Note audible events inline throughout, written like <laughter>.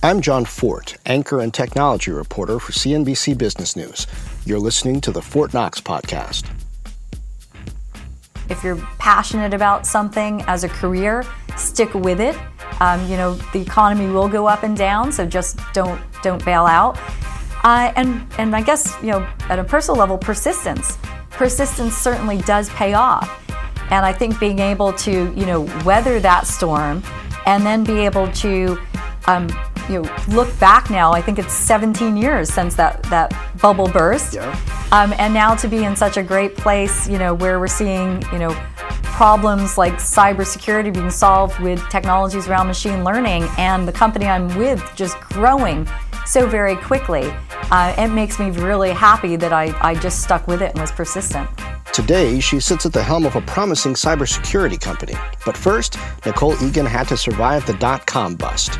I'm Jon Fortt, anchor and technology reporter for CNBC Business News. You're listening to the Fortt Knox podcast. If you're passionate about something as a career, stick with it. Um, you know, the economy will go up and down, so just don't don't bail out. Uh, and and I guess you know, at a personal level, persistence. Persistence certainly does pay off. And I think being able to you know weather that storm, and then be able to um, you know, look back now, I think it's 17 years since that, that bubble burst. Yeah. Um, and now to be in such a great place, you know, where we're seeing, you know, problems like cybersecurity being solved with technologies around machine learning and the company I'm with just growing so very quickly. Uh, it makes me really happy that I, I just stuck with it and was persistent. Today, she sits at the helm of a promising cybersecurity company. But first, Nicole Eagan had to survive the dot com bust.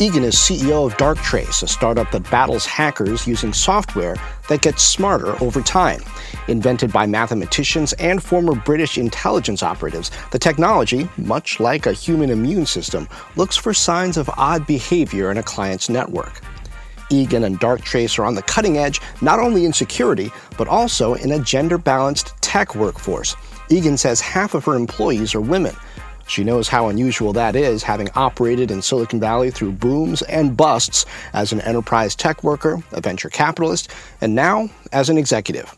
Eagan is CEO of Darktrace, a startup that battles hackers using software that gets smarter over time. Invented by mathematicians and former British intelligence operatives, the technology, much like a human immune system, looks for signs of odd behavior in a client's network. Eagan and Darktrace are on the cutting edge not only in security, but also in a gender balanced tech workforce. Eagan says half of her employees are women. She knows how unusual that is, having operated in Silicon Valley through booms and busts as an enterprise tech worker, a venture capitalist, and now as an executive.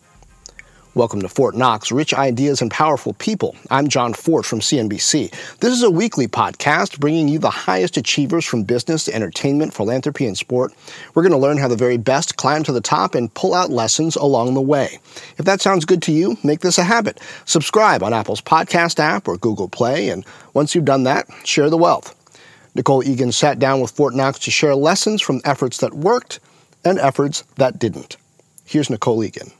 Welcome to Fortt Knox, Rich Ideas and Powerful People. I'm Jon Fortt from CNBC. This is a weekly podcast bringing you the highest achievers from business, to entertainment, philanthropy, and sport. We're going to learn how the very best climb to the top and pull out lessons along the way. If that sounds good to you, make this a habit. Subscribe on Apple's podcast app or Google Play, and once you've done that, share the wealth. Nicole Eagan sat down with Fortt Knox to share lessons from efforts that worked and efforts that didn't. Here's Nicole Eagan.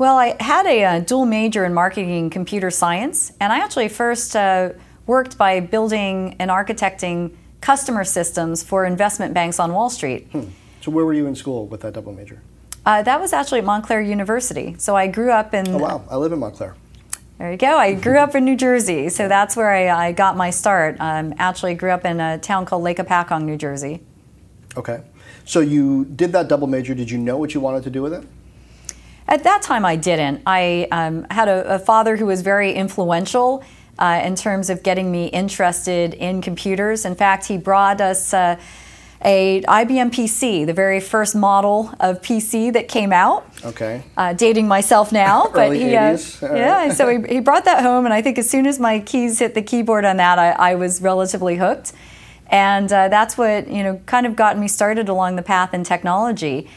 Well, I had a, uh, dual major in marketing and computer science, and I actually first uh, worked by building and architecting customer systems for investment banks on Wall Street. Hmm. So, where were you in school with that double major? Uh, that was actually at Montclair University. So, I grew up in. Oh, wow. I live in Montclair. There you go. I grew up in New Jersey, so that's where I, I got my start. Um, actually, grew up in a town called Lake Hopatcong, New Jersey. Okay. So, you did that double major. Did you know what you wanted to do with it? At that time, I didn't. I um, had a, a, father who was very influential uh, in terms of getting me interested in computers. In fact, he brought us uh, a IBM PC, the very first model of PC that came out. Okay. Uh, dating myself now, <laughs> but he, uh, yeah. So he, he, brought that home, and I think as soon as my keys hit the keyboard on that, I, I was relatively hooked, and uh, that's what you know kind of got me started along the path in technology.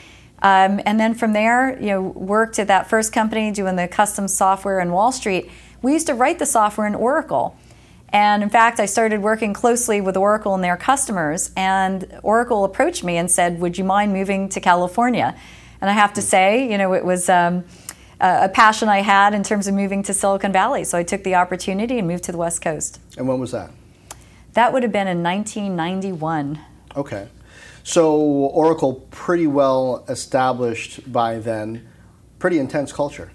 Um, and then from there, you know, worked at that first company doing the custom software in Wall Street. We used to write the software in Oracle. And in fact, I started working closely with Oracle and their customers. And Oracle approached me and said, Would you mind moving to California? And I have to say, you know, it was um, a passion I had in terms of moving to Silicon Valley. So I took the opportunity and moved to the West Coast. And when was that? That would have been in 1991. Okay. So Oracle, pretty well established by then, pretty intense culture.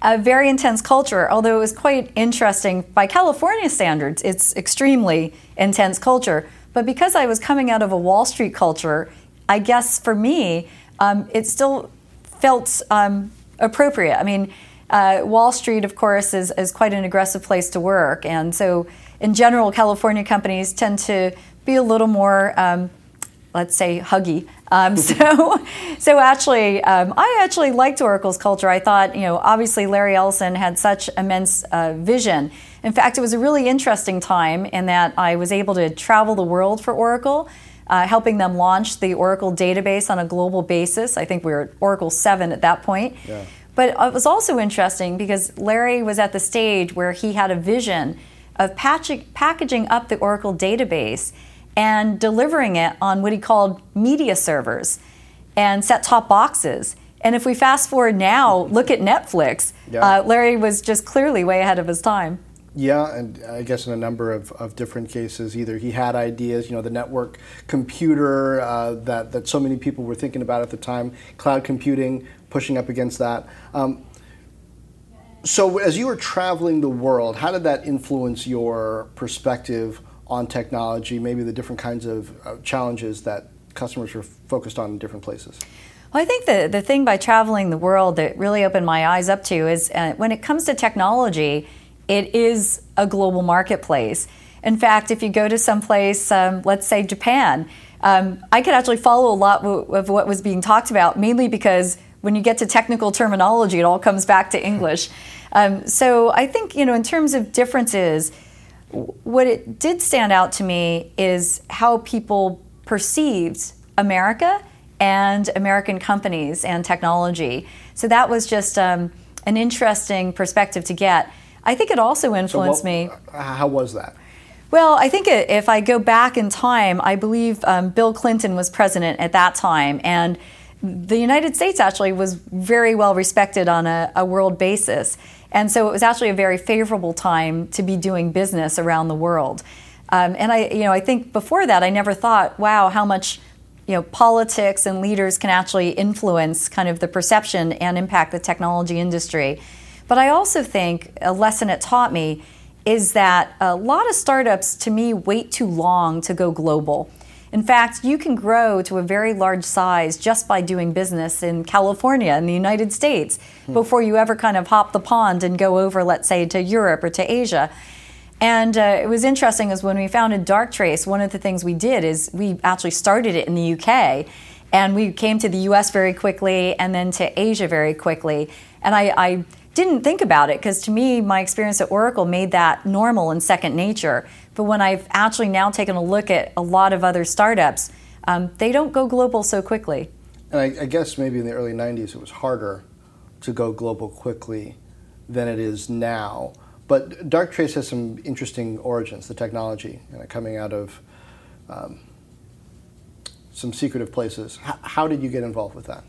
A very intense culture, although it was quite interesting. By California standards, it's extremely intense culture. But because I was coming out of a Wall Street culture, I guess for me, um, it still felt um, appropriate. I mean, uh, Wall Street, of course, is, is quite an aggressive place to work. And so, in general, California companies tend to be a little more um, let's say huggy. Um, <laughs> so, so actually, um, I actually liked Oracle's culture. I thought, you know, obviously Larry Ellison had such immense uh, vision. In fact, it was a really interesting time in that I was able to travel the world for Oracle. Uh, helping them launch the Oracle database on a global basis. I think we were at Oracle 7 at that point. Yeah. But it was also interesting because Larry was at the stage where he had a vision of patching, packaging up the Oracle database and delivering it on what he called media servers and set top boxes. And if we fast forward now, look at Netflix. Yeah. Uh, Larry was just clearly way ahead of his time. Yeah, and I guess in a number of, of different cases, either he had ideas, you know, the network computer uh, that, that so many people were thinking about at the time, cloud computing, pushing up against that. Um, so, as you were traveling the world, how did that influence your perspective on technology, maybe the different kinds of uh, challenges that customers are focused on in different places? Well, I think the, the thing by traveling the world that really opened my eyes up to is uh, when it comes to technology, it is a global marketplace. In fact, if you go to some place, um, let's say Japan, um, I could actually follow a lot w- of what was being talked about, mainly because when you get to technical terminology, it all comes back to English. Um, so I think, you know, in terms of differences, what it did stand out to me is how people perceived America and American companies and technology. So that was just um, an interesting perspective to get. I think it also influenced so what, me. How was that? Well, I think if I go back in time, I believe um, Bill Clinton was president at that time, and the United States actually was very well respected on a, a world basis. And so it was actually a very favorable time to be doing business around the world. Um, and I, you know, I think before that, I never thought, wow, how much, you know, politics and leaders can actually influence kind of the perception and impact the technology industry. But I also think a lesson it taught me is that a lot of startups, to me, wait too long to go global. In fact, you can grow to a very large size just by doing business in California in the United States hmm. before you ever kind of hop the pond and go over, let's say, to Europe or to Asia. And uh, it was interesting is when we founded Darktrace, one of the things we did is we actually started it in the UK. And we came to the US very quickly and then to Asia very quickly. And I, I didn't think about it because to me, my experience at Oracle made that normal and second nature. But when I've actually now taken a look at a lot of other startups, um, they don't go global so quickly. And I, I, guess maybe in the early 90s it was harder to go global quickly than it is now. But Darktrace has some interesting origins, the technology, you know, coming out of um, some secretive places. H- how did you get involved with that?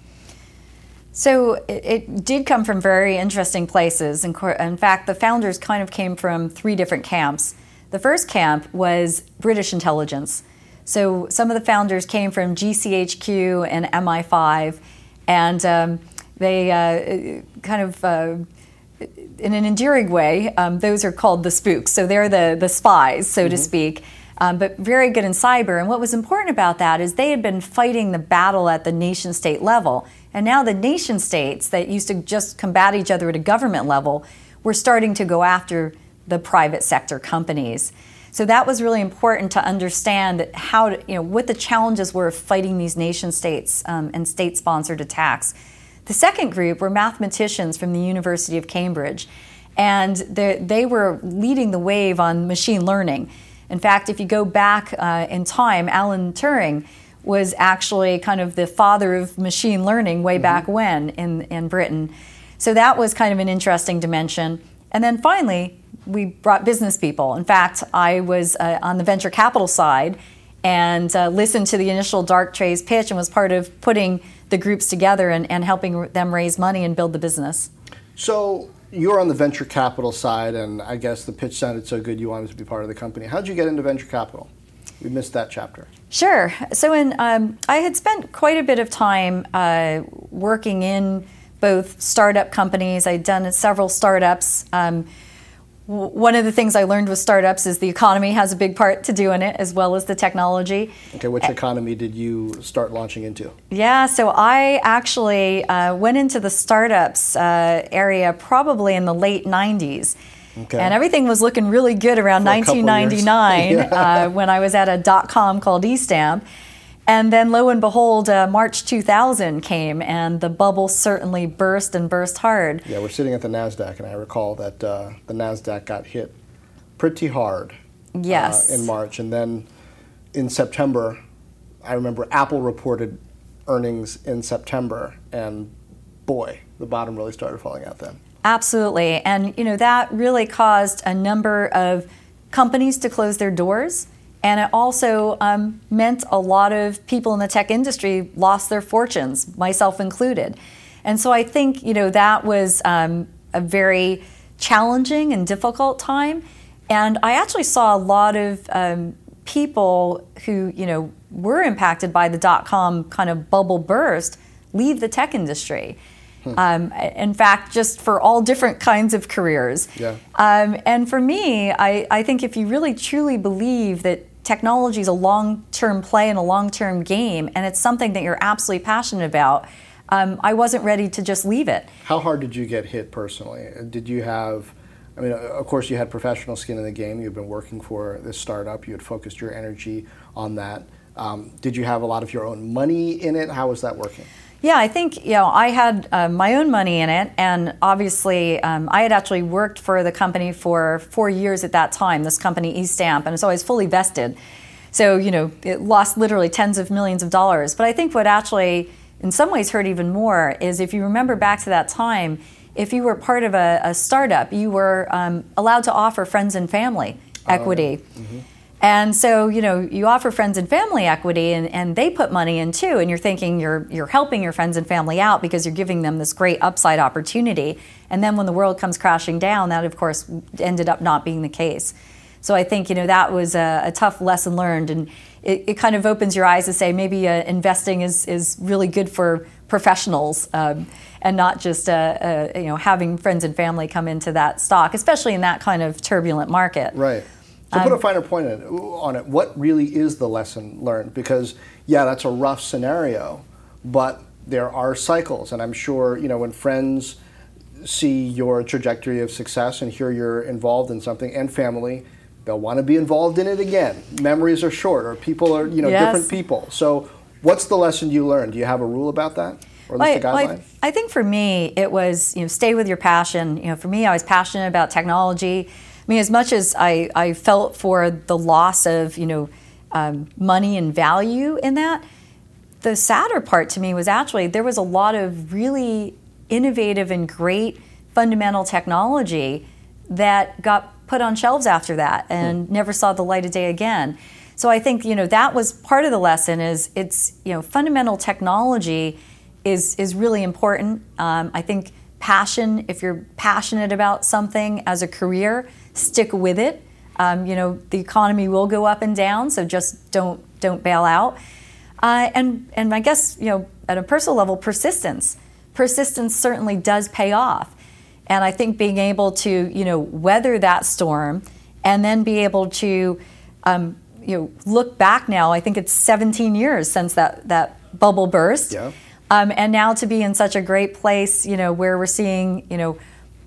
So it, it, did come from very interesting places. In, in fact, the founders kind of came from three different camps. The first camp was British intelligence. So some of the founders came from GCHQ and MI5, and um, they uh, kind of, uh, in an endearing way, um, those are called the spooks. So they're the, the spies, so mm-hmm. to speak. Um, but very good in cyber. And what was important about that is they had been fighting the battle at the nation state level. And now the nation states that used to just combat each other at a government level were starting to go after the private sector companies. So that was really important to understand how to, you know what the challenges were of fighting these nation states um, and state-sponsored attacks. The second group were mathematicians from the University of Cambridge, and they were leading the wave on machine learning. In fact, if you go back uh, in time, Alan Turing was actually kind of the father of machine learning way mm-hmm. back when in, in Britain. So that was kind of an interesting dimension. And then finally, we brought business people. In fact, I was uh, on the venture capital side and uh, listened to the initial Darktrace pitch and was part of putting the groups together and, and helping them raise money and build the business. So you're on the venture capital side, and I guess the pitch sounded so good you wanted to be part of the company. How did you get into venture capital? We missed that chapter. Sure. So, in um, I had spent quite a bit of time uh, working in both startup companies. I'd done several startups. Um, one of the things I learned with startups is the economy has a big part to do in it, as well as the technology. Okay, which economy did you start launching into? Yeah, so I actually uh, went into the startups uh, area probably in the late 90s. Okay. And everything was looking really good around 1999 <laughs> yeah. uh, when I was at a dot com called eStamp. And then lo and behold, uh, March 2000 came, and the bubble certainly burst and burst hard. Yeah, we're sitting at the NASDAQ, and I recall that uh, the NASDAQ got hit pretty hard uh, yes. Uh, in March. And then in September, I remember Apple reported earnings in September, and boy, the bottom really started falling out then. Absolutely. And, you know, that really caused a number of companies to close their doors And it also um, meant a lot of people in the tech industry lost their fortunes, myself included. And so I think you know that was um, a very challenging and difficult time. And I actually saw a lot of um, people who you know were impacted by the dot com kind of bubble burst leave the tech industry. Hmm. Um, in fact, just for all different kinds of careers. Yeah. Um, and for me, I, I think if you really truly believe that technology is a long term play and a long term game, and it's something that you're absolutely passionate about, um, I wasn't ready to just leave it. How hard did you get hit personally? Did you have, I mean, of course, you had professional skin in the game. You've been working for this startup, you had focused your energy on that. Um, did you have a lot of your own money in it? How was that working? Yeah, I think you know I had uh, my own money in it, and obviously um, I had actually worked for the company for four years at that time. This company eStamp, and so I was fully vested. So you know it lost literally tens of millions of dollars. But I think what actually, in some ways, hurt even more is if you remember back to that time, if you were part of a, a startup, you were um, allowed to offer friends and family oh, equity. Oh, mm-hmm. And so, you know, you offer friends and family equity and, and they put money in too, and you're thinking you're you're helping your friends and family out because you're giving them this great upside opportunity. And then when the world comes crashing down, that of course ended up not being the case. So I think, you know, that was a, a tough lesson learned and it, it, kind of opens your eyes to say maybe uh, investing is, is really good for professionals um, and not just uh, uh, you know having friends and family come into that stock, especially in that kind of turbulent market. Right. So put a um, finer point on it. What really is the lesson learned? Because yeah, that's a rough scenario, but there are cycles, and I'm sure you know when friends see your trajectory of success and hear you're involved in something, and family, they'll want to be involved in it again. Memories are short, or people are you know yes. different people. So, what's the lesson you learned? Do you have a rule about that? Or at least well, a guideline? I, I think for me, it was you know stay with your passion. You know, for me, I was passionate about technology I mean, as much as I, I felt for the loss of, you know, um, money and value in that, the sadder part to me was actually there was a lot of really innovative and great fundamental technology that got put on shelves after that and mm. never saw the light of day again. So I think you know that was part of the lesson is it's you know fundamental technology is is really important. Um, I think passion if you're passionate about something as a career stick with it. Um, you know, the economy will go up and down, so just don't don't bail out. Uh, and and I guess you know, at a personal level, persistence. Persistence certainly does pay off, and I think being able to you know weather that storm, and then be able to um, you know look back now. I think it's 17 years since that that bubble burst. Yeah. Um, and now to be in such a great place, you know, where we're seeing, you know,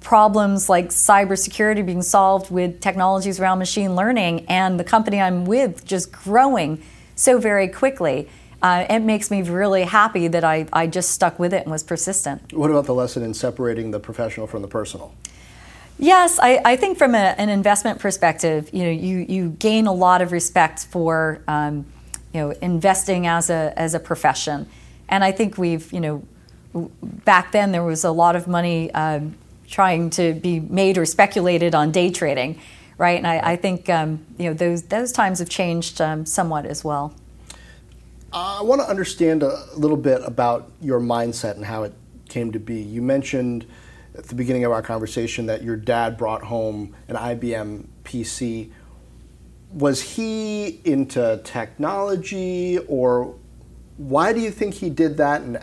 problems like cybersecurity being solved with technologies around machine learning, and the company I'm with just growing so very quickly. Uh, it makes me really happy that I, I just stuck with it and was persistent. What about the lesson in separating the professional from the personal? Yes, I, I think from a, an investment perspective, you know, you, you gain a lot of respect for um, you know investing as a as a profession, and I think we've you know back then there was a lot of money um, trying to be made or speculated on day trading, right? And I, I think um, you know those those times have changed um, somewhat as well. I want to understand a little bit about your mindset and how it came to be. You mentioned at the beginning of our conversation that your dad brought home an IBM PC. Was he into technology, or why do you think he did that, and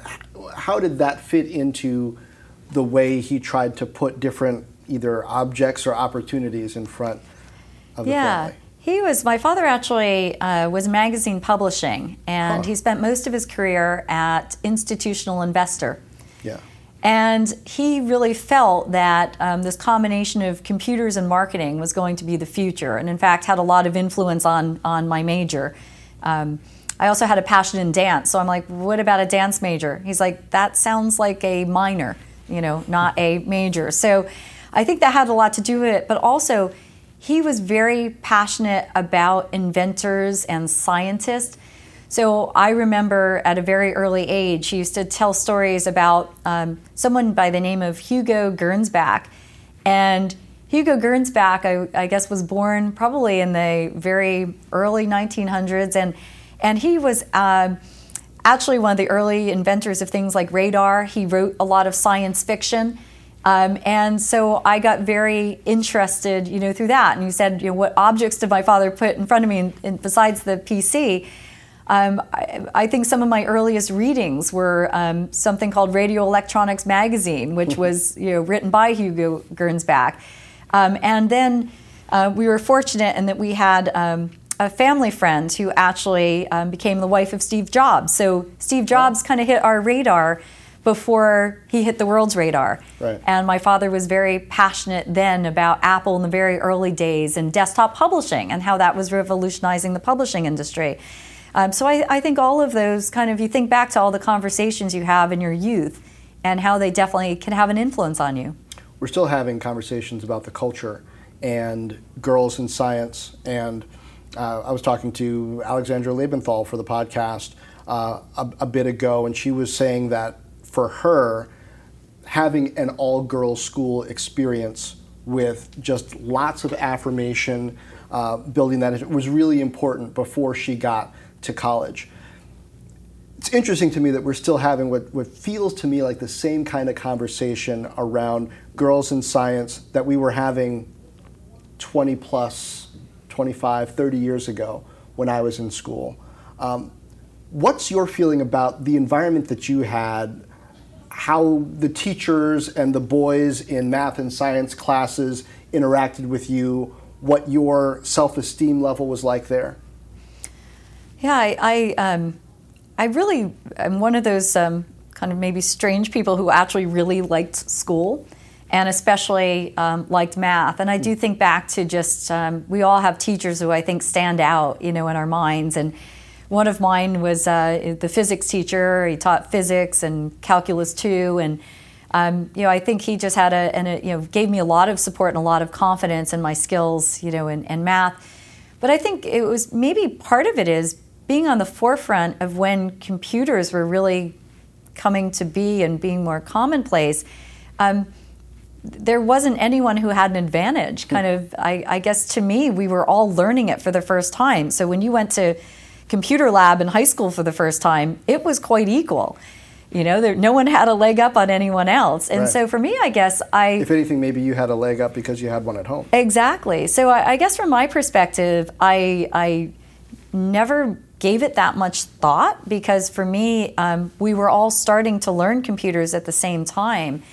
how did that fit into the way he tried to put different either objects or opportunities in front of the yeah. family. He was my father. Actually, uh, was magazine publishing, and huh. he spent most of his career at Institutional Investor. Yeah. And he really felt that um, this combination of computers and marketing was going to be the future, and in fact had a lot of influence on on my major. Um, I also had a passion in dance, so I'm like, "What about a dance major?" He's like, "That sounds like a minor." You know, not a major. So I think that had a lot to do with it, but also he was very passionate about inventors and scientists. So I remember at a very early age, he used to tell stories about um, someone by the name of Hugo Gernsback. And Hugo Gernsback, I, I, guess, was born probably in the very early 1900s, and and he was. Uh, actually, one of the early inventors of things like radar. He wrote a lot of science fiction. Um, and so I got very interested, you know, through that. And you said, you know, what objects did my father put in front of me in, in, besides the PC? Um, I, I, think some of my earliest readings were um, something called Radio Electronics Magazine, which was, you know, written by Hugo Gernsback. Um, and then uh, we were fortunate in that we had a family friend who actually um, became the wife of Steve Jobs. So Steve Jobs kind of hit our radar before he hit the world's radar. Right. And my father was very passionate then about Apple in the very early days and desktop publishing and how that was revolutionizing the publishing industry. Um, so I, I, think all of those kind of, you think back to all the conversations you have in your youth and how they definitely can have an influence on you. We're still having conversations about the culture and girls in science. And uh, I was talking to Alexandra Lebenthal for the podcast uh, a, a bit ago, and she was saying that for her, having an all girls school experience with just lots of affirmation, uh, building that was really important before she got to college. It's interesting to me that we're still having what, what feels to me like the same kind of conversation around girls in science that we were having 20 plus, 25, 30 years ago when I was in school. Um, what's your feeling about the environment that you had how the teachers and the boys in math and science classes interacted with you, what your self esteem level was like there? Yeah, I, I, um, I really am one of those um, kind of maybe strange people who actually really liked school and especially um, liked math. And I do think back to just, um, we all have teachers who I think stand out, you know, in our minds. And one of mine was uh, the physics teacher. He taught physics and calculus too, and um, you know I think he just had a and a, you know gave me a lot of support and a lot of confidence in my skills, you know, in, in math. But I think it was maybe part of it is being on the forefront of when computers were really coming to be and being more commonplace. Um, there wasn't anyone who had an advantage. Kind of, I, I guess to me, we were all learning it for the first time. So when you went to computer lab in high school for the first time, it was quite equal. You know, there, no one had a leg up on anyone else. And right. so for me, I guess I. If anything, maybe you had a leg up because you had one at home. Exactly. So I, I guess from my perspective, I, I never gave it that much thought because for me, um, we were all starting to learn computers at the same time.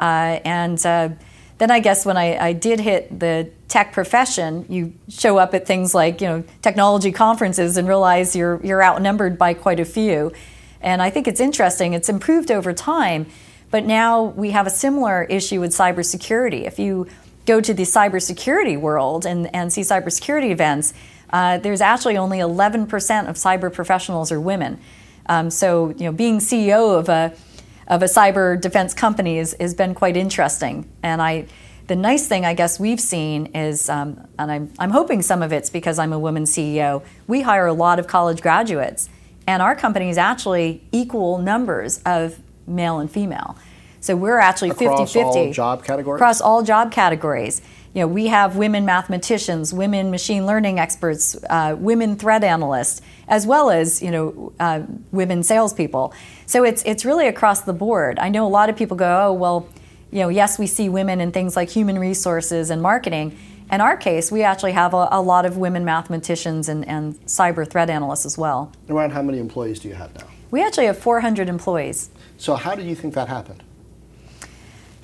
Uh, and uh, then I guess when I, I did hit the tech profession, you show up at things like you know technology conferences and realize you're you're outnumbered by quite a few. And I think it's interesting. It's improved over time, but now we have a similar issue with cybersecurity. If you go to the cybersecurity world and, and see cybersecurity events, uh, there's actually only 11% of cyber professionals are women. Um, so you know, being CEO of a of a cyber defense company has been quite interesting. And I, the nice thing I guess we've seen is, um, and I'm, I'm hoping some of it's because I'm a woman CEO, we hire a lot of college graduates. And our company is actually equal numbers of male and female. So we're actually 50 50. all job categories? Across all job categories. You know, we have women mathematicians, women machine learning experts, uh, women threat analysts, as well as you know uh, women salespeople. So it's it's really across the board. I know a lot of people go, oh well, you know, yes, we see women in things like human resources and marketing. In our case, we actually have a, a lot of women mathematicians and, and cyber threat analysts as well. Around how many employees do you have now? We actually have 400 employees. So how do you think that happened?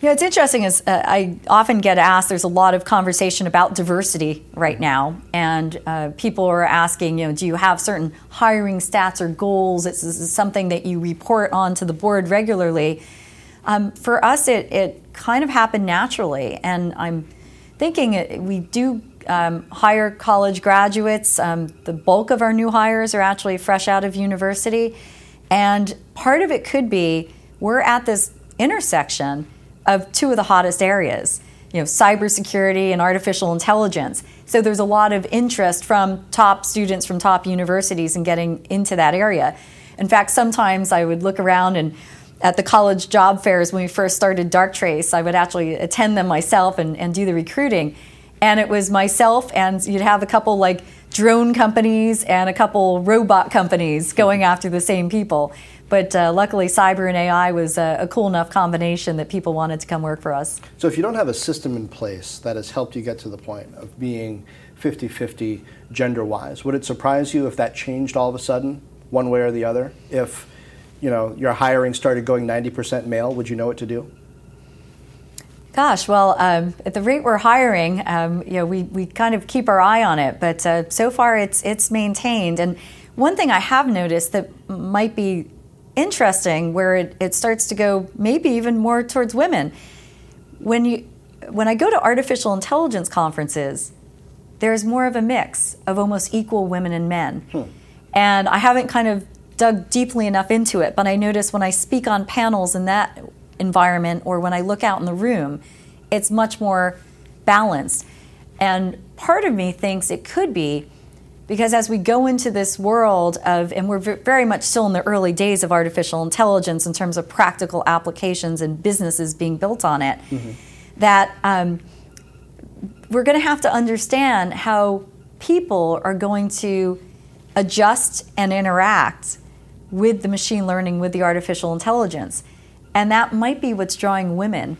Yeah, it's interesting. Is uh, I often get asked. There's a lot of conversation about diversity right now, and uh, people are asking, you know, do you have certain hiring stats or goals? It's, it's something that you report on to the board regularly. Um, for us, it, it kind of happened naturally, and I'm thinking we do um, hire college graduates. Um, the bulk of our new hires are actually fresh out of university, and part of it could be we're at this intersection of two of the hottest areas you know, cybersecurity and artificial intelligence. So there's a lot of interest from top students from top universities in getting into that area. In fact, sometimes I would look around and at the college job fairs when we first started Darktrace. I would actually attend them myself and, and do the recruiting. And it was myself, and you'd have a couple like drone companies and a couple robot companies going after the same people. But uh, luckily, cyber and AI was a, a, cool enough combination that people wanted to come work for us. So, if you don't have a system in place that has helped you get to the point of being 50 50 gender wise, would it surprise you if that changed all of a sudden, one way or the other? If you know your hiring started going 90% male, would you know what to do? Gosh, well, um, at the rate we're hiring, um, you know, we, we kind of keep our eye on it, but uh, so far it's it's maintained. And one thing I have noticed that might be interesting, where it, it starts to go maybe even more towards women, when you when I go to artificial intelligence conferences, there's more of a mix of almost equal women and men, hmm. and I haven't kind of dug deeply enough into it, but I notice when I speak on panels in that environment or when I look out in the room, it's much more balanced. And part of me thinks it could be because as we go into this world of, and we're very much still in the early days of artificial intelligence in terms of practical applications and businesses being built on it, mm-hmm. that um, we're going to have to understand how people are going to adjust and interact with the machine learning, with the artificial intelligence. And that might be what's drawing women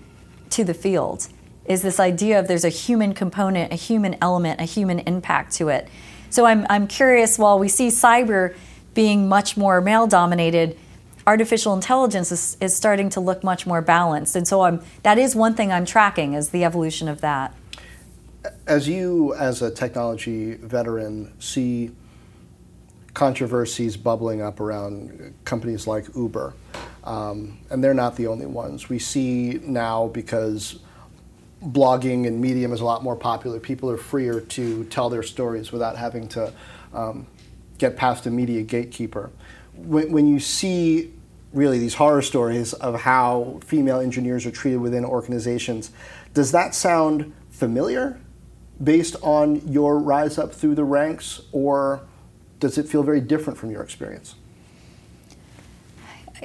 to the field is this idea of there's a human component, a human element, a human impact to it. So I'm, I'm curious, while we see cyber being much more male dominated, artificial intelligence is, is starting to look much more balanced. And so I'm, that is one thing I'm tracking is the evolution of that. As you, as a technology veteran, see controversies bubbling up around companies like Uber, um, and they're not the only ones. We see now because blogging and Medium is a lot more popular, people are freer to tell their stories without having to um, get past a media gatekeeper. When, when you see really these horror stories of how female engineers are treated within organizations, does that sound familiar based on your rise up through the ranks, or does it feel very different from your experience?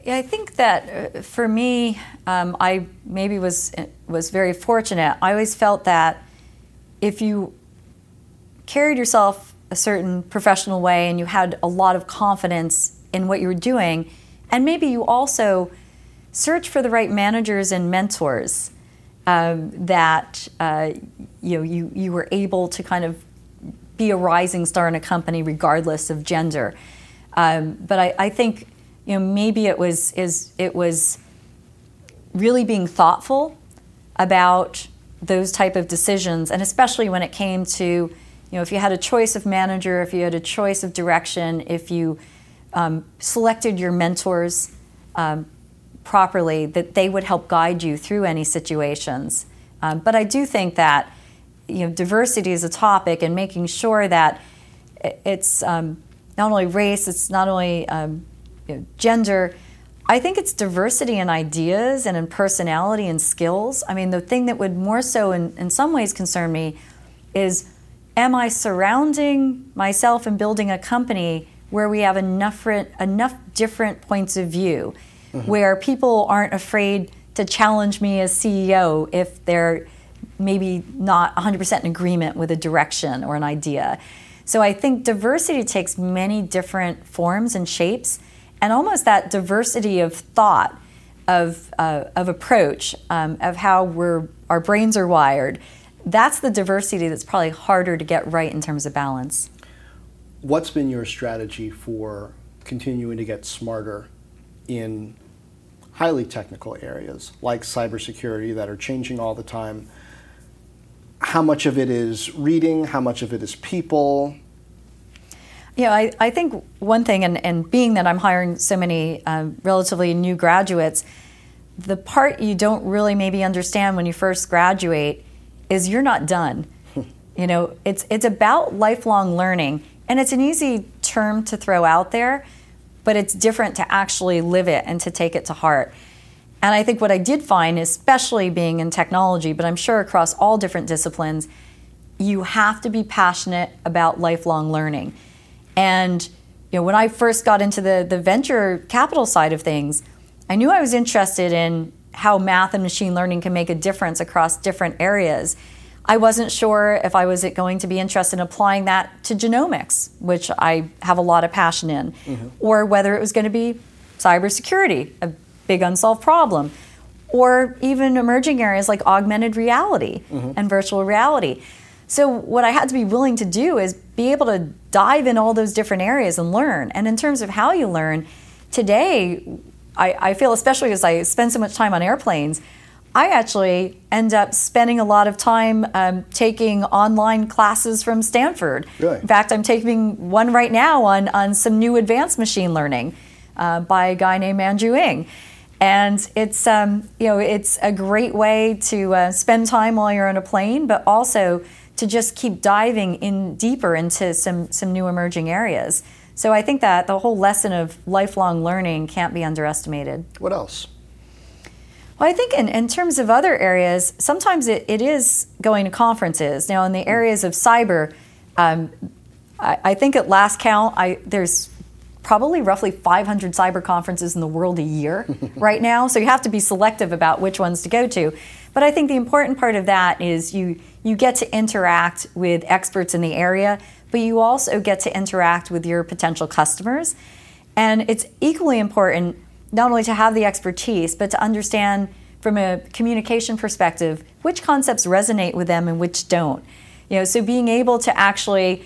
I think that uh, for me, um, I maybe was was very fortunate. I always felt that if you carried yourself a certain professional way and you had a lot of confidence in what you were doing, and maybe you also search for the right managers and mentors um, that uh, you know you you were able to kind of be a rising star in a company regardless of gender. Um, but I, I think you know, maybe it was is it was really being thoughtful about those type of decisions, and especially when it came to, you know, if you had a choice of manager, if you had a choice of direction, if you um, selected your mentors um, properly, that they would help guide you through any situations. Um, but I do think that you know diversity is a topic, and making sure that it's um, not only race, it's not only um, you know, gender. I think it's diversity in ideas and in personality and skills. I mean, the thing that would more so, in, in some ways, concern me is am I surrounding myself and building a company where we have enough, enough different points of view, mm-hmm. where people aren't afraid to challenge me as CEO if they're maybe not 100% in agreement with a direction or an idea. So I think diversity takes many different forms and shapes and almost that diversity of thought, of, uh, of approach, um, of how we're, our brains are wired. That's the diversity that's probably harder to get right in terms of balance. What's been your strategy for continuing to get smarter in highly technical areas like cybersecurity that are changing all the time? How much of it is reading? How much of it is people? Yeah, I, I think one thing, and, and being that I'm hiring so many uh, relatively new graduates, the part you don't really maybe understand when you first graduate is you're not done. <laughs> you know, it's it's about lifelong learning, and it's an easy term to throw out there, but it's different to actually live it and to take it to heart. And I think what I did find, especially being in technology, but I'm sure across all different disciplines, you have to be passionate about lifelong learning. And you know, when I first got into the, the venture capital side of things, I knew I was interested in how math and machine learning can make a difference across different areas. I wasn't sure if I was going to be interested in applying that to genomics, which I have a lot of passion in, mm-hmm. or whether it was going to be cybersecurity, a big unsolved problem, or even emerging areas like augmented reality mm-hmm. and virtual reality. So, what I had to be willing to do is be able to dive in all those different areas and learn. And in terms of how you learn, today, I, I feel, especially as I spend so much time on airplanes, I actually end up spending a lot of time um, taking online classes from Stanford. Really? In fact, I'm taking one right now on, on some new advanced machine learning uh, by a guy named Andrew Ng. And it's, um, you know, it's a great way to uh, spend time while you're on a plane, but also to just keep diving in deeper into some, some new emerging areas. So I think that the whole lesson of lifelong learning can't be underestimated. What else? Well, I think in, in terms of other areas, sometimes it, it is going to conferences. Now, in the areas of cyber, um, I, I, think at last count, I, there's probably roughly 500 cyber conferences in the world a year <laughs> right now. So you have to be selective about which ones to go to. But I think the important part of that is you you get to interact with experts in the area, but you also get to interact with your potential customers. And it's equally important not only to have the expertise, but to understand from a communication perspective which concepts resonate with them and which don't. You know, so being able to actually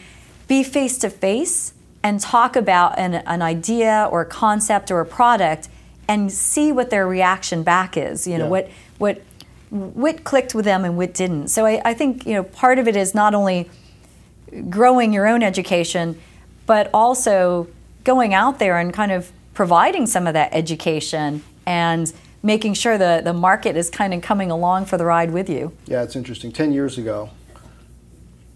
be face to face and talk about an, an idea or a concept or a product and see what their reaction back is. You know, yeah. what what what clicked with them and what didn't. So I, I think you know part of it is not only growing your own education, but also going out there and kind of providing some of that education and making sure the, the market is kind of coming along for the ride with you. Yeah, it's interesting. 10 years ago,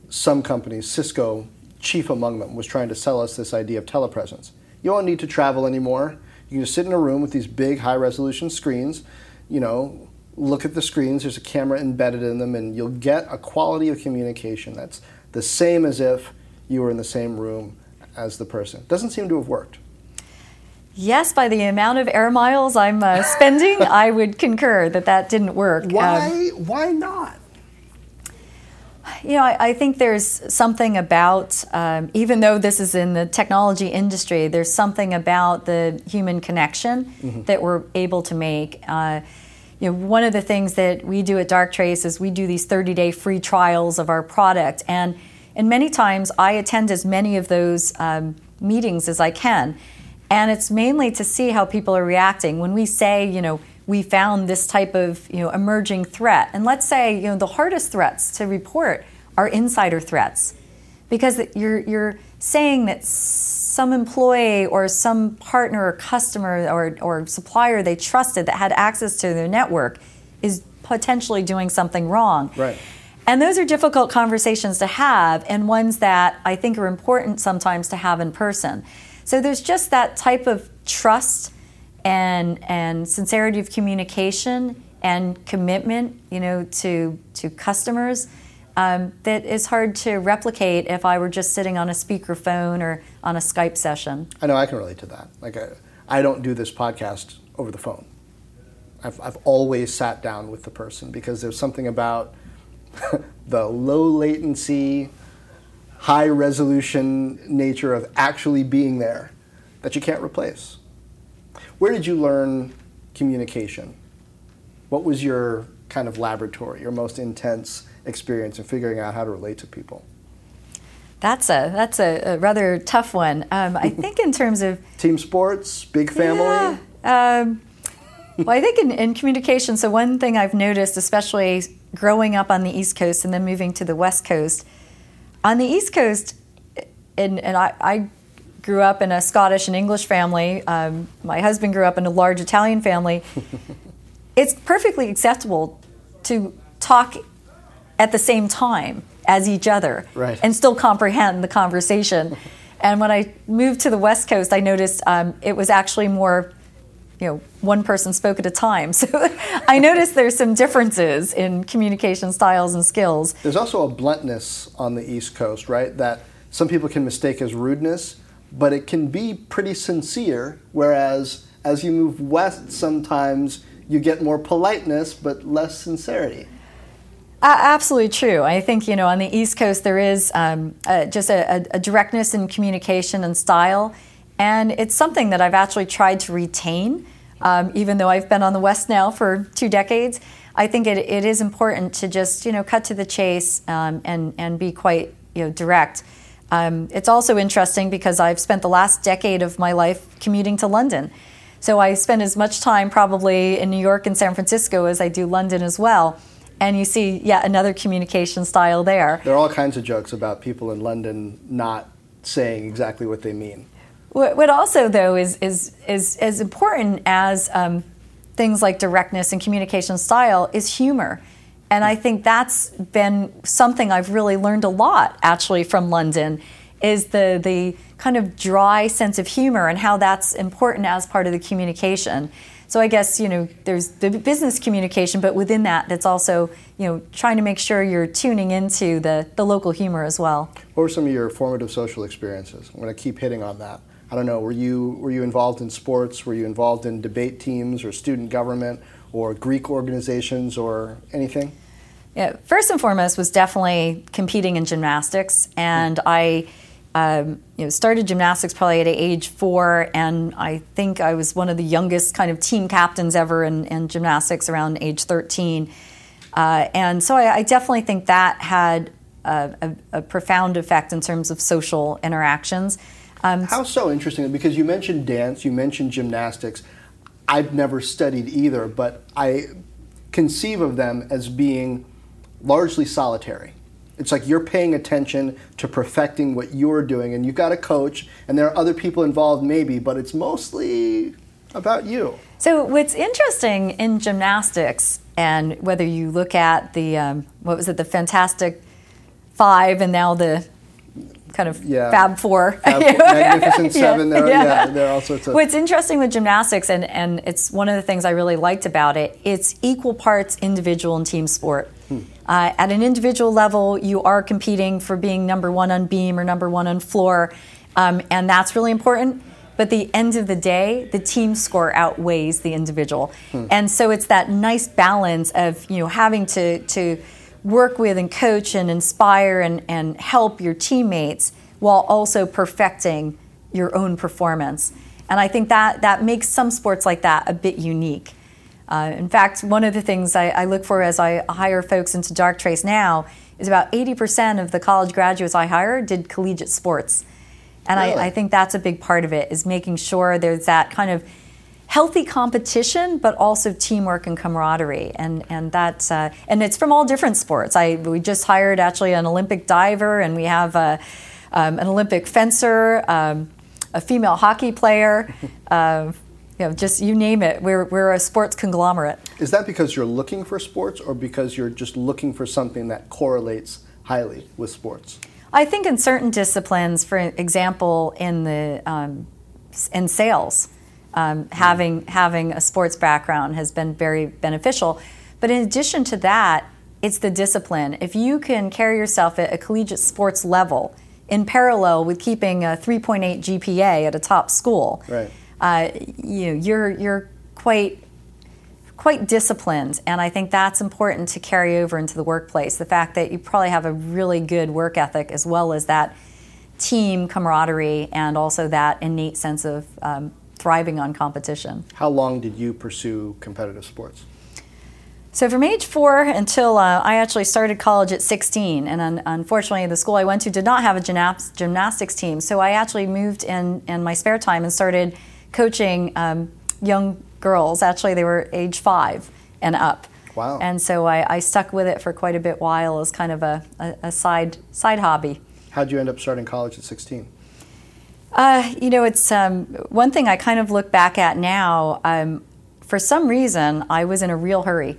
some companies, Cisco, chief among them, was trying to sell us this idea of telepresence. You don't need to travel anymore. You can just sit in a room with these big high resolution screens, you know, look at the screens, there's a camera embedded in them, and you'll get a quality of communication that's the same as if you were in the same room as the person. Doesn't seem to have worked. Yes, by the amount of air miles I'm uh, spending, <laughs> I would concur that that didn't work. Why? Um, why not? You know, I, I think there's something about, um, even though this is in the technology industry, there's something about the human connection mm-hmm. that we're able to make. Uh, you know, one of the things that we do at Darktrace is we do these 30-day free trials of our product, and and many times I attend as many of those um, meetings as I can. And it's mainly to see how people are reacting. When we say, you know, we found this type of you know emerging threat, and let's say you know the hardest threats to report are insider threats, because you're you're saying that some employee or some partner or customer or, or supplier they trusted that had access to their network is potentially doing something wrong. Right. And those are difficult conversations to have, and ones that I think are important sometimes to have in person. So there's just that type of trust and and sincerity of communication and commitment, you know, to to customers. Um, that is hard to replicate if I were just sitting on a speakerphone or on a Skype session. I know I can relate to that. Like I, I don't do this podcast over the phone. I've, I've always sat down with the person because there's something about <laughs> the low latency, high resolution nature of actually being there that you can't replace. Where did you learn communication? What was your kind of laboratory, your most intense experience in figuring out how to relate to people? That's a that's a, a rather tough one. Um, I <laughs> think in terms of team sports, big family. Yeah, um, well, I think in, in communication. So one thing I've noticed, especially growing up on the East Coast and then moving to the West Coast, on the East Coast, and, and I, I grew up in a Scottish and English family. Um, my husband grew up in a large Italian family. <laughs> it's perfectly acceptable to talk at the same time as each other right. and still comprehend the conversation. <laughs> and when I moved to the West Coast, I noticed um, it was actually more you know, one person spoke at a time. <laughs> So I noticed there's some differences in communication styles and skills. There's also a bluntness on the East Coast, right? That some people can mistake as rudeness, but it can be pretty sincere. Whereas As you move west, sometimes you get more politeness but less sincerity. Absolutely true. I think you know on the East Coast there is um, uh, just a, a, directness in communication and style, and it's something that I've actually tried to retain, um, even though I've been on the West now for two decades. I think it, it is important to just you know cut to the chase um, and and be quite you know direct. Um, it's also interesting because I've spent the last decade of my life commuting to London. So I spend as much time probably in New York and San Francisco as I do London as well. And you see yet another communication style there. There are all kinds of jokes about people in London not saying exactly what they mean. What, also, though, is, is, is as important as um, things like directness and communication style is humor. And I think that's been something I've really learned a lot actually from London is the the kind of dry sense of humor and how that's important as part of the communication. So I guess you know there's the business communication, but within that, that's also you know trying to make sure you're tuning into the the local humor as well. What were some of your formative social experiences? I'm going to keep hitting on that. I don't know. Were you were you involved in sports? Were you involved in debate teams or student government or Greek organizations or anything? Yeah, first and foremost was definitely competing in gymnastics, and I. Um, you know, started gymnastics probably at age four, and I think I was one of the youngest kind of team captains ever in, in gymnastics around age 13. Uh, and so I, I, definitely think that had a, a, a, profound effect in terms of social interactions. Um, How so interesting? Because you mentioned dance, you mentioned gymnastics. I've never studied either, but I conceive of them as being largely solitary. It's like you're paying attention to perfecting what you're doing, and you've got a coach, and there are other people involved, maybe, but it's mostly about you. So, what's interesting in gymnastics, and whether you look at the, um, what was it, the Fantastic Five, and now the kind of yeah. Fab Four, Fab, <laughs> Magnificent Seven. Yeah. There, yeah. yeah, there are all sorts of. What's interesting with gymnastics, and, and it's one of the things I really liked about it, it's equal parts individual and team sport. Uh, at an individual level, you are competing for being number one on beam or number one on floor, um, and that's really important. But the end of the day, the team score outweighs the individual, hmm. and so it's that nice balance of you know having to to work with and coach and inspire and, and help your teammates while also perfecting your own performance. And I think that, that makes some sports like that a bit unique. Uh, in fact, one of the things I, I, look for as I hire folks into Darktrace now is about 80% of the college graduates I hire did collegiate sports. And really? I, I think that's a big part of it, is making sure there's that kind of healthy competition, but also teamwork and camaraderie, and and that's uh, and it's from all different sports. I we just hired actually an Olympic diver, and we have a, um, an Olympic fencer, um, a female hockey player. Uh, <laughs> you know, just you name it. We're we're a sports conglomerate. Is that because you're looking for sports, or because you're just looking for something that correlates highly with sports? I think in certain disciplines, for example, in the um, in sales um, having having a sports background has been very beneficial. But in addition to that, it's the discipline. If you can carry yourself at a collegiate sports level in parallel with keeping a 3.8 GPA at a top school, right. Uh, you you're you're quite quite disciplined, and I think that's important to carry over into the workplace. The fact that you probably have a really good work ethic as well as that team camaraderie and also that innate sense of um, thriving on competition. How long did you pursue competitive sports? So from age four until uh, I actually started college at 16, and un- unfortunately the school I went to did not have a gymnastics, gymnastics team. So I actually moved in in my spare time and started coaching um, young girls. Actually, they were age five and up. Wow. And so I, I, stuck with it for quite a bit while as kind of a, a, a side side hobby. How'd you end up starting college at 16? Uh, you know, it's um, one thing I kind of look back at now. Um, for some reason, I was in a real hurry.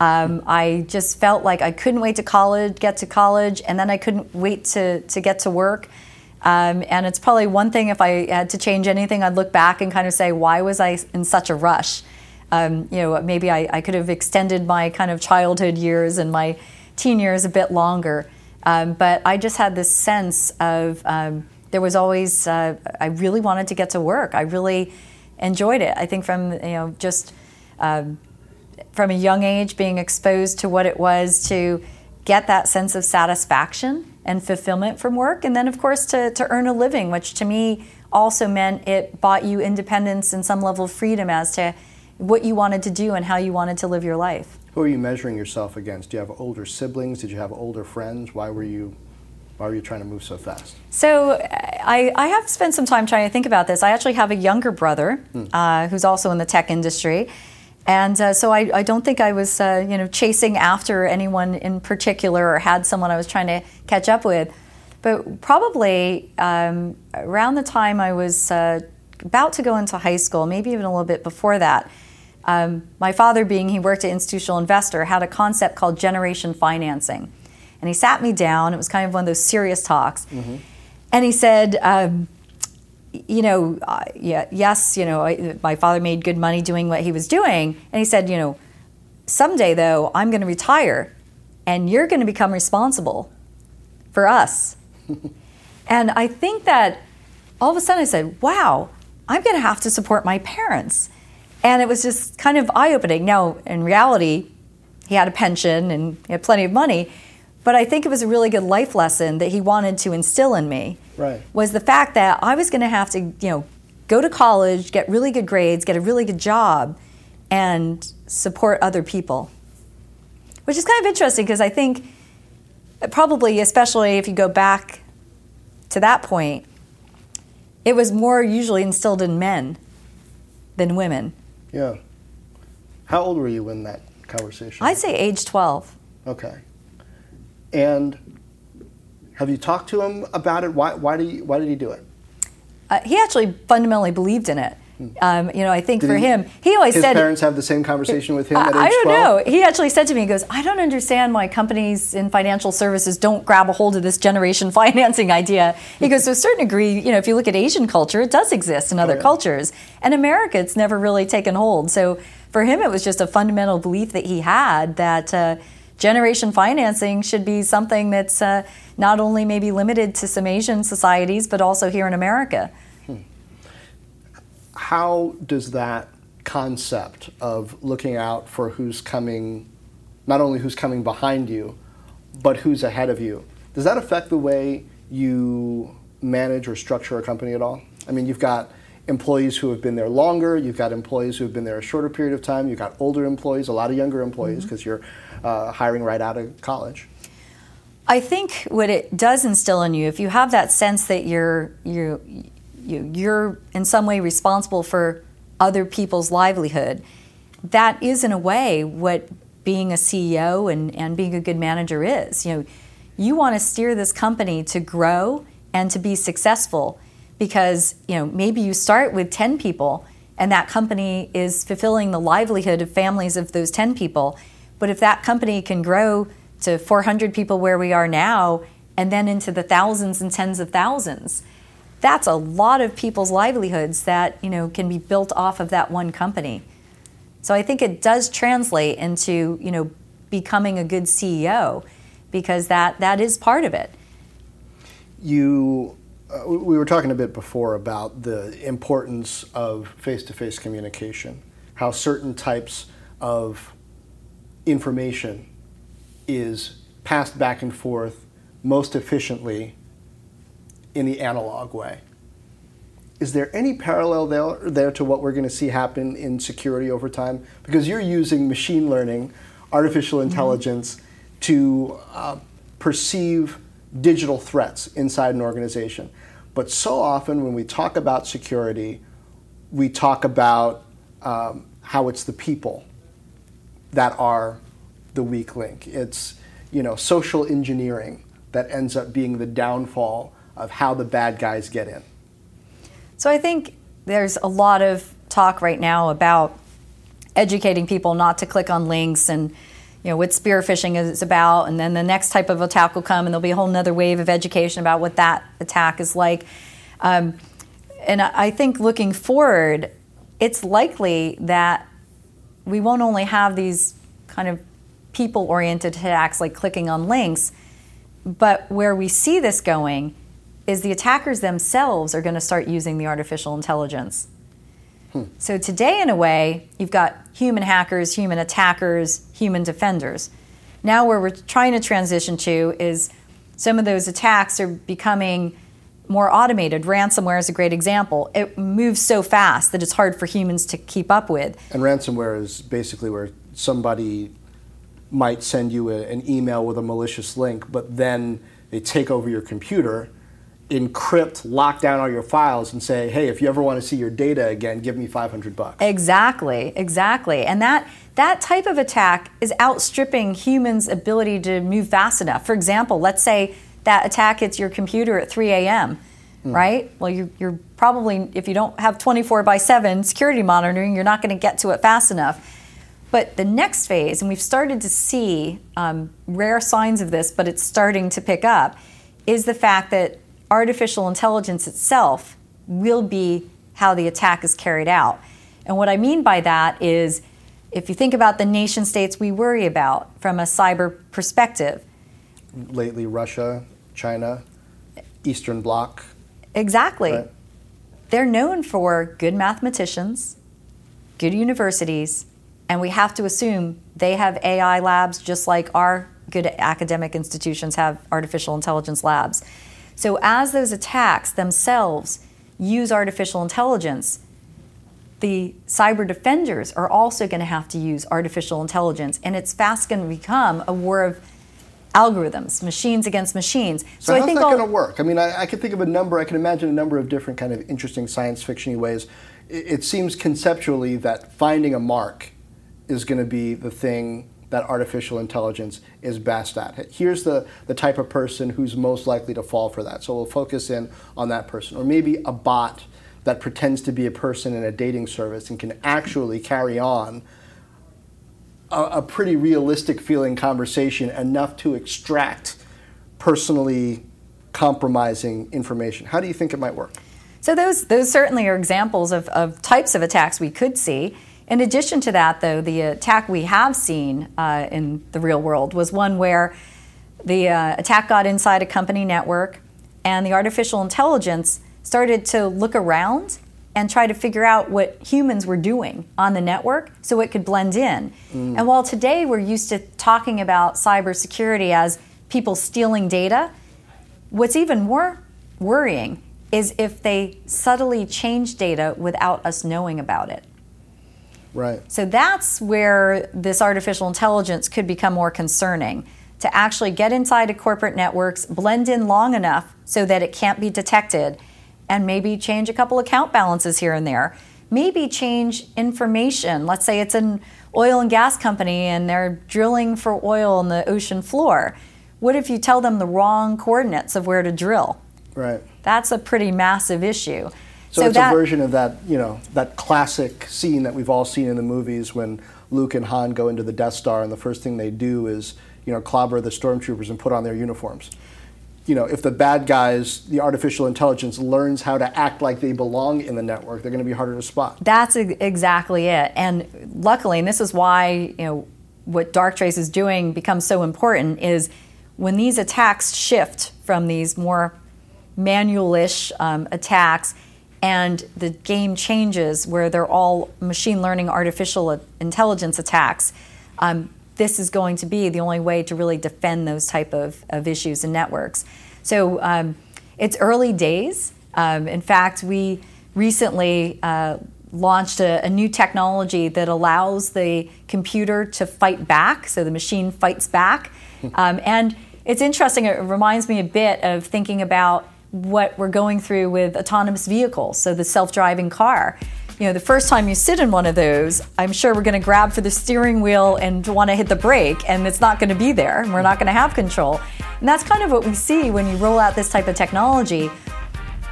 Um, I just felt like I couldn't wait to college, get to college, and then I couldn't wait to, to get to work. Um, and it's probably one thing if I had to change anything, I'd look back and kind of say, why was I in such a rush? Um, you know, maybe I, I, could have extended my kind of childhood years and my teen years a bit longer. Um, but I just had this sense of there was always, uh, I really wanted to get to work. I really, enjoyed it. I think from you know just um, from a young age being exposed to what it was to get that sense of satisfaction and fulfillment from work, and then of course to, to earn a living, which to me also meant it bought you independence and some level of freedom as to what you wanted to do and how you wanted to live your life. Who are you measuring yourself against? Do you have older siblings? Did you have older friends? Why were you why were you trying to move so fast? So I, I have spent some time trying to think about this. I actually have a younger brother hmm. uh, who's also in the tech industry. And uh, so I, I, don't think I was, uh, you know, chasing after anyone in particular or had someone I was trying to catch up with. But probably um, around the time I was uh, about to go into high school, maybe even a little bit before that, um, my father, being he worked at institutional investor, had a concept called generation financing, and he sat me down. It was kind of one of those serious talks, mm-hmm. and he said. Um, you know, uh, yeah, yes, you know, I, my father made good money doing what he was doing, and he said, you know, someday though, I'm going to retire, and you're going to become responsible for us. <laughs> and I think that all of a sudden I said, wow, I'm going to have to support my parents. And it was just kind of eye opening. Now, in reality, he had a pension and he had plenty of money. But I think it was a really good life lesson that he wanted to instill in me. Right. Was the fact that I was going to have to, you know, go to college, get really good grades, get a really good job, and support other people. Which is kind of interesting because I think probably, especially if you go back to that point, it was more usually instilled in men than women. Yeah. How old were you in that conversation? I'd say age 12. Okay. And have you talked to him about it? Why, why, did, he, why did he do it? Uh, he actually fundamentally believed in it. Um, you know, I think Did for he, him, he always his said. His parents have the same conversation with him at age I don't 12? know. He actually said to me, he goes, I don't understand why companies in financial services don't grab a hold of this generation <laughs> financing idea. He goes, to a certain degree, you know, if you look at Asian culture, it does exist in other oh, yeah. cultures. And America, it's never really taken hold. So for him, it was just a fundamental belief that he had that. Uh, generation financing should be something that's uh, not only maybe limited to some Asian societies, but also here in America how does that concept of looking out for who's coming, not only who's coming behind you, but who's ahead of you, does that affect the way you manage or structure a company at all? I mean, you've got employees who have been there longer, you've got employees who have been there a shorter period of time, you've got older employees, a lot of younger employees because mm-hmm. you're uh, hiring right out of college. I think what it does instill in you, if you have that sense that you're you you, you're in some way responsible for other people's livelihood. That is, in a way, what being a CEO and, and being a good manager is. You know, you want to steer this company to grow and to be successful because you know maybe you start with 10 people and that company is fulfilling the livelihood of families of those 10 people but if that company can grow to 400 people where we are now and then into the thousands and tens of thousands that's a lot of people's livelihoods that you know can be built off of that one company. So I think it does translate into you know becoming a good CEO because that that is part of it. You uh, we were talking a bit before about the importance of face-to-face communication, how certain types of information is passed back and forth most efficiently in the analog way. Is there any parallel there, there to what we're going to see happen in security over time? Because you're using machine learning, artificial mm-hmm. intelligence mm-hmm. to uh, perceive digital threats inside an organization. But so often when we talk about security, we talk about um, how it's the people that are the weak link. It's you know social engineering that ends up being the downfall of how the bad guys get in? So I think there's a lot of talk right now about educating people not to click on links and you know what spear phishing is about and then the next type of attack will come and there'll be a whole nother wave of education about what that attack is like um, and i think looking forward it's likely that we won't only have these kind of people oriented attacks like clicking on links but where we see this going is the attackers themselves are going to start using the artificial intelligence. Hmm. So today, in a way, you've got human hackers, human attackers, human defenders. Now, where we're trying to transition to is some of those attacks are becoming more automated. Ransomware is a great example. It moves so fast that it's hard for humans to keep up with. And ransomware is basically where somebody might send you a, an email with a malicious link, but then they take over your computer, encrypt, lock down all your files, and say, "Hey, if you ever want to see your data again, give me 500 bucks." Exactly, exactly, and that that type of attack is outstripping humans' ability to move fast enough. For example, let's say that attack hits your computer at 3 a.m. Mm. Right? Well, you, you're probably, if you don't have 24 by 7 security monitoring, you're not going to get to it fast enough. But the next phase, and we've started to see um, rare signs of this, but it's starting to pick up, is the fact that artificial intelligence itself will be how the attack is carried out. And what I mean by that is if you think about the nation states we worry about from a cyber perspective. Lately, Russia, China, Eastern Bloc. Exactly. Right. They're known for good mathematicians, good universities, and we have to assume they have AI labs just like our good academic institutions have artificial intelligence labs. So, as those attacks themselves use artificial intelligence, the cyber defenders are also going to have to use artificial intelligence, and it's fast going to become a war of algorithms, machines against machines. So, so how's I think that going to work? I mean, I, I, can think of a number. I can imagine a number of different kind of interesting science fictiony ways. It, it seems conceptually that finding a mark is going to be the thing that artificial intelligence is best at. Here's the, the type of person who's most likely to fall for that. So we'll focus in on that person. Or maybe a bot that pretends to be a person in a dating service and can actually carry on a, a pretty realistic feeling conversation enough to extract personally compromising information. How do you think it might work? So those those certainly are examples of, of types of attacks we could see. In addition to that, though, the attack we have seen uh, in the real world was one where the uh, attack got inside a company network, and the artificial intelligence started to look around and try to figure out what humans were doing on the network so it could blend in. Mm. And while today we're used to talking about cybersecurity as people stealing data, what's even more worrying is if they subtly change data without us knowing about it. Right. So that's where this artificial intelligence could become more concerning to actually get inside of corporate networks, blend in long enough so that it can't be detected, and maybe change a couple account balances here and there. Maybe change information. Let's say it's an oil and gas company and they're drilling for oil on the ocean floor. What if you tell them the wrong coordinates of where to drill? Right. That's a pretty massive issue. So, so it's that, a version of that, you know, that classic scene that we've all seen in the movies when Luke and Han go into the Death Star, and the first thing they do is, you know, clobber the stormtroopers and put on their uniforms. You know, if the bad guys, the artificial intelligence learns how to act like they belong in the network, they're going to be harder to spot. That's exactly it. And luckily, and this is why, you know, what Darktrace is doing becomes so important is when these attacks shift from these more manual-ish um, attacks and the game changes where they're all machine learning, artificial intelligence attacks. Um, this is going to be the only way to really defend those type of, of issues and networks. So um, it's early days. Um, in fact, we recently uh, launched a, a, new technology that allows the computer to fight back, so the machine fights back. Um, and it's interesting, it reminds me a bit of thinking about what we're going through with autonomous vehicles, so the self driving car. You know, the first time you sit in one of those, I'm sure we're going to grab for the steering wheel and want to hit the brake, and it's not going to be there, and we're not going to have control. And that's kind of what we see when you roll out this type of technology.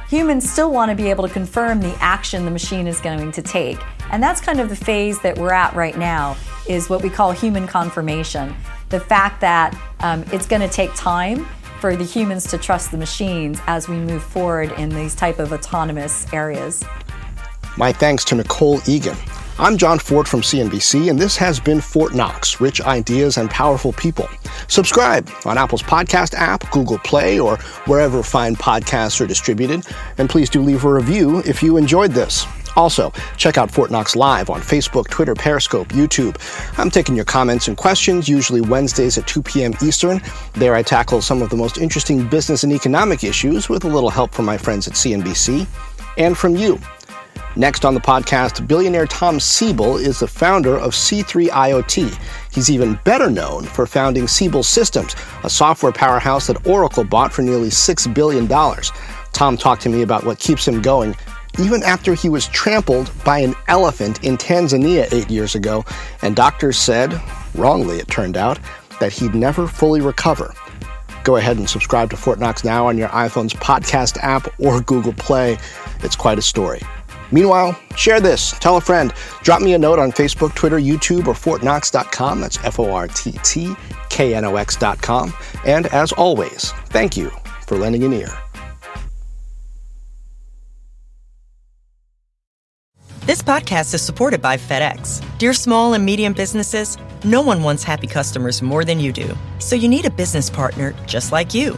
Humans still want to be able to confirm the action the machine is going to take. And that's kind of the phase that we're at right now, is what we call human confirmation. The fact that um, it's going to take time for the humans to trust the machines as we move forward in these type of autonomous areas. My thanks to Nicole Eagan. I'm Jon Fortt from CNBC, and this has been Fortt Knox Rich Ideas and Powerful People. Subscribe on Apple's podcast app, Google Play, or wherever fine podcasts are distributed. And please do leave a review if you enjoyed this. Also, check out Fortt Knox Live on Facebook, Twitter, Periscope, YouTube. I'm taking your comments and questions, usually Wednesdays at 2 p.m. Eastern. There I tackle some of the most interesting business and economic issues with a little help from my friends at CNBC and from you. Next on the podcast, billionaire Tom Siebel is the founder of C3 IoT. He's even better known for founding Siebel Systems, a software powerhouse that Oracle bought for nearly $6 billion. Tom talked to me about what keeps him going even after he was trampled by an elephant in Tanzania eight years ago, and doctors said, wrongly it turned out, that he'd never fully recover. Go ahead and subscribe to Fortt Knox now on your iPhone's podcast app or Google Play. It's quite a story. Meanwhile, share this, tell a friend, drop me a note on Facebook, Twitter, YouTube, or forttknox.com. That's F O R T T K N O X.com. And as always, thank you for lending an ear. This podcast is supported by FedEx. Dear small and medium businesses, no one wants happy customers more than you do. So you need a business partner just like you.